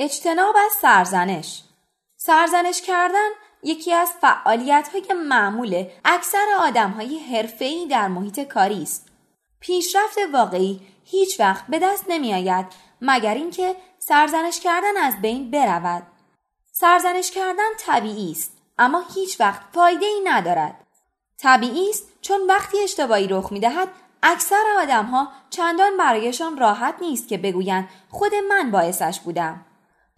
اجتناب از سرزنش سرزنش کردن یکی از فعالیت های معمول اکثر آدم های حرفه‌ای در محیط کاری است. پیشرفت واقعی هیچ وقت به دست نمی آید مگر اینکه سرزنش کردن از بین برود. سرزنش کردن طبیعی است اما هیچ وقت فایده ای ندارد. طبیعی است چون وقتی اشتباهی رخ می دهد اکثر آدم ها چندان برایشان راحت نیست که بگویند خود من باعثش بودم.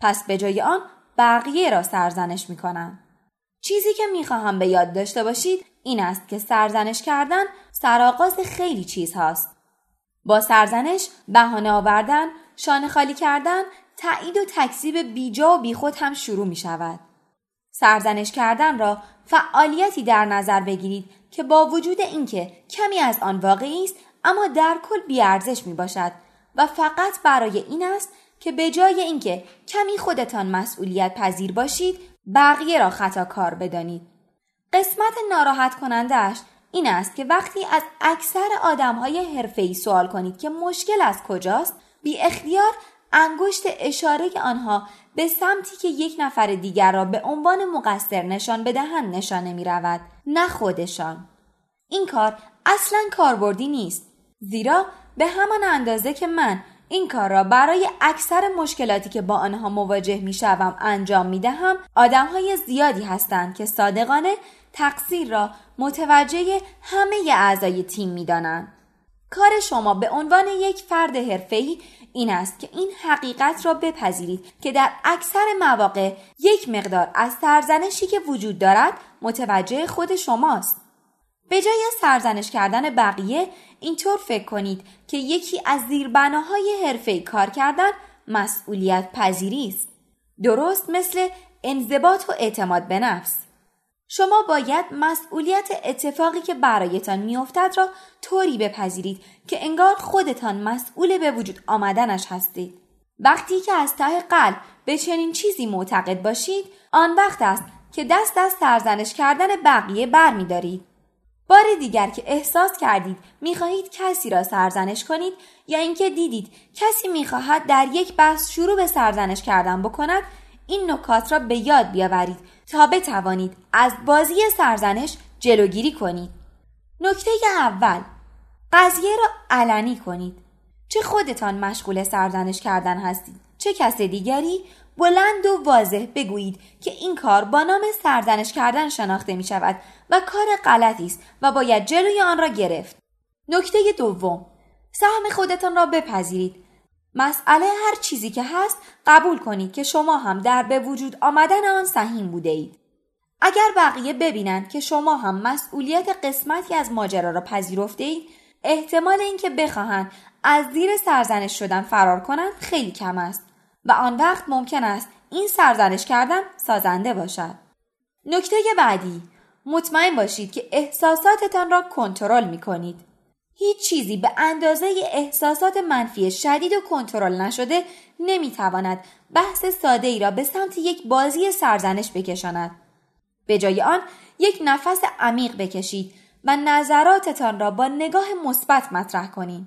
پس به جای آن بقیه را سرزنش می کنند. چیزی که می خواهم به یاد داشته باشید این است که سرزنش کردن سرآغاز خیلی چیز هاست. با سرزنش بهانه آوردن، شانه خالی کردن، تایید و تکذیب بیجا و بیخود هم شروع می شود. سرزنش کردن را فعالیتی در نظر بگیرید که با وجود اینکه کمی از آن واقعی است اما در کل بیارزش می باشد و فقط برای این است که به جای اینکه کمی خودتان مسئولیت پذیر باشید بقیه را خطا کار بدانید. قسمت ناراحت کنندهش این است که وقتی از اکثر آدم های حرفه‌ای سوال کنید که مشکل از کجاست بی اختیار انگشت اشاره آنها به سمتی که یک نفر دیگر را به عنوان مقصر نشان بدهند نشانه می رود نه خودشان این کار اصلا کاربردی نیست زیرا به همان اندازه که من این کار را برای اکثر مشکلاتی که با آنها مواجه می شوم انجام می دهم آدم های زیادی هستند که صادقانه تقصیر را متوجه همه اعضای تیم می دانند. کار شما به عنوان یک فرد حرفه‌ای این است که این حقیقت را بپذیرید که در اکثر مواقع یک مقدار از سرزنشی که وجود دارد متوجه خود شماست. به جای سرزنش کردن بقیه اینطور فکر کنید که یکی از زیربناهای حرفه کار کردن مسئولیت پذیری است. درست مثل انضباط و اعتماد به نفس. شما باید مسئولیت اتفاقی که برایتان میافتد را طوری بپذیرید که انگار خودتان مسئول به وجود آمدنش هستید. وقتی که از ته قلب به چنین چیزی معتقد باشید آن وقت است که دست از سرزنش کردن بقیه برمیدارید بار دیگر که احساس کردید می‌خواهید کسی را سرزنش کنید یا اینکه دیدید کسی می‌خواهد در یک بحث شروع به سرزنش کردن بکند این نکات را به یاد بیاورید تا بتوانید از بازی سرزنش جلوگیری کنید. نکته اول قضیه را علنی کنید. چه خودتان مشغول سرزنش کردن هستید چه کس دیگری بلند و واضح بگویید که این کار با نام سرزنش کردن شناخته می شود و کار غلطی است و باید جلوی آن را گرفت. نکته دوم سهم خودتان را بپذیرید. مسئله هر چیزی که هست قبول کنید که شما هم در به وجود آمدن آن سهیم بوده اید. اگر بقیه ببینند که شما هم مسئولیت قسمتی از ماجرا را پذیرفته اید احتمال اینکه بخواهند از زیر سرزنش شدن فرار کنند خیلی کم است و آن وقت ممکن است این سرزنش کردن سازنده باشد. نکته بعدی مطمئن باشید که احساساتتان را کنترل می کنید. هیچ چیزی به اندازه احساسات منفی شدید و کنترل نشده نمی تواند بحث ساده ای را به سمت یک بازی سرزنش بکشاند. به جای آن یک نفس عمیق بکشید و نظراتتان را با نگاه مثبت مطرح کنید.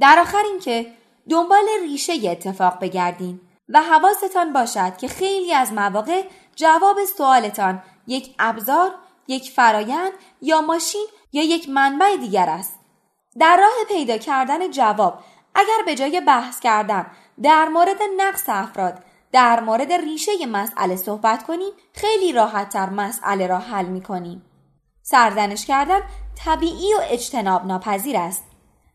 در آخر اینکه دنبال ریشه اتفاق بگردین و حواستان باشد که خیلی از مواقع جواب سوالتان یک ابزار، یک فرایند یا ماشین یا یک منبع دیگر است. در راه پیدا کردن جواب اگر به جای بحث کردن در مورد نقص افراد در مورد ریشه مسئله صحبت کنیم خیلی راحتتر مسئله را حل می کنیم. سرزنش کردن طبیعی و اجتناب ناپذیر است.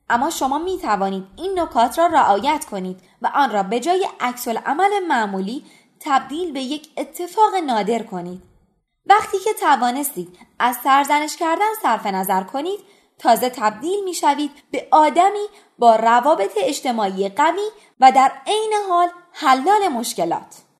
اما شما می توانید این نکات را رعایت کنید و آن را به جای عکس عمل معمولی تبدیل به یک اتفاق نادر کنید. وقتی که توانستید از سرزنش کردن صرف نظر کنید تازه تبدیل می شوید به آدمی با روابط اجتماعی قوی و در عین حال حلال مشکلات.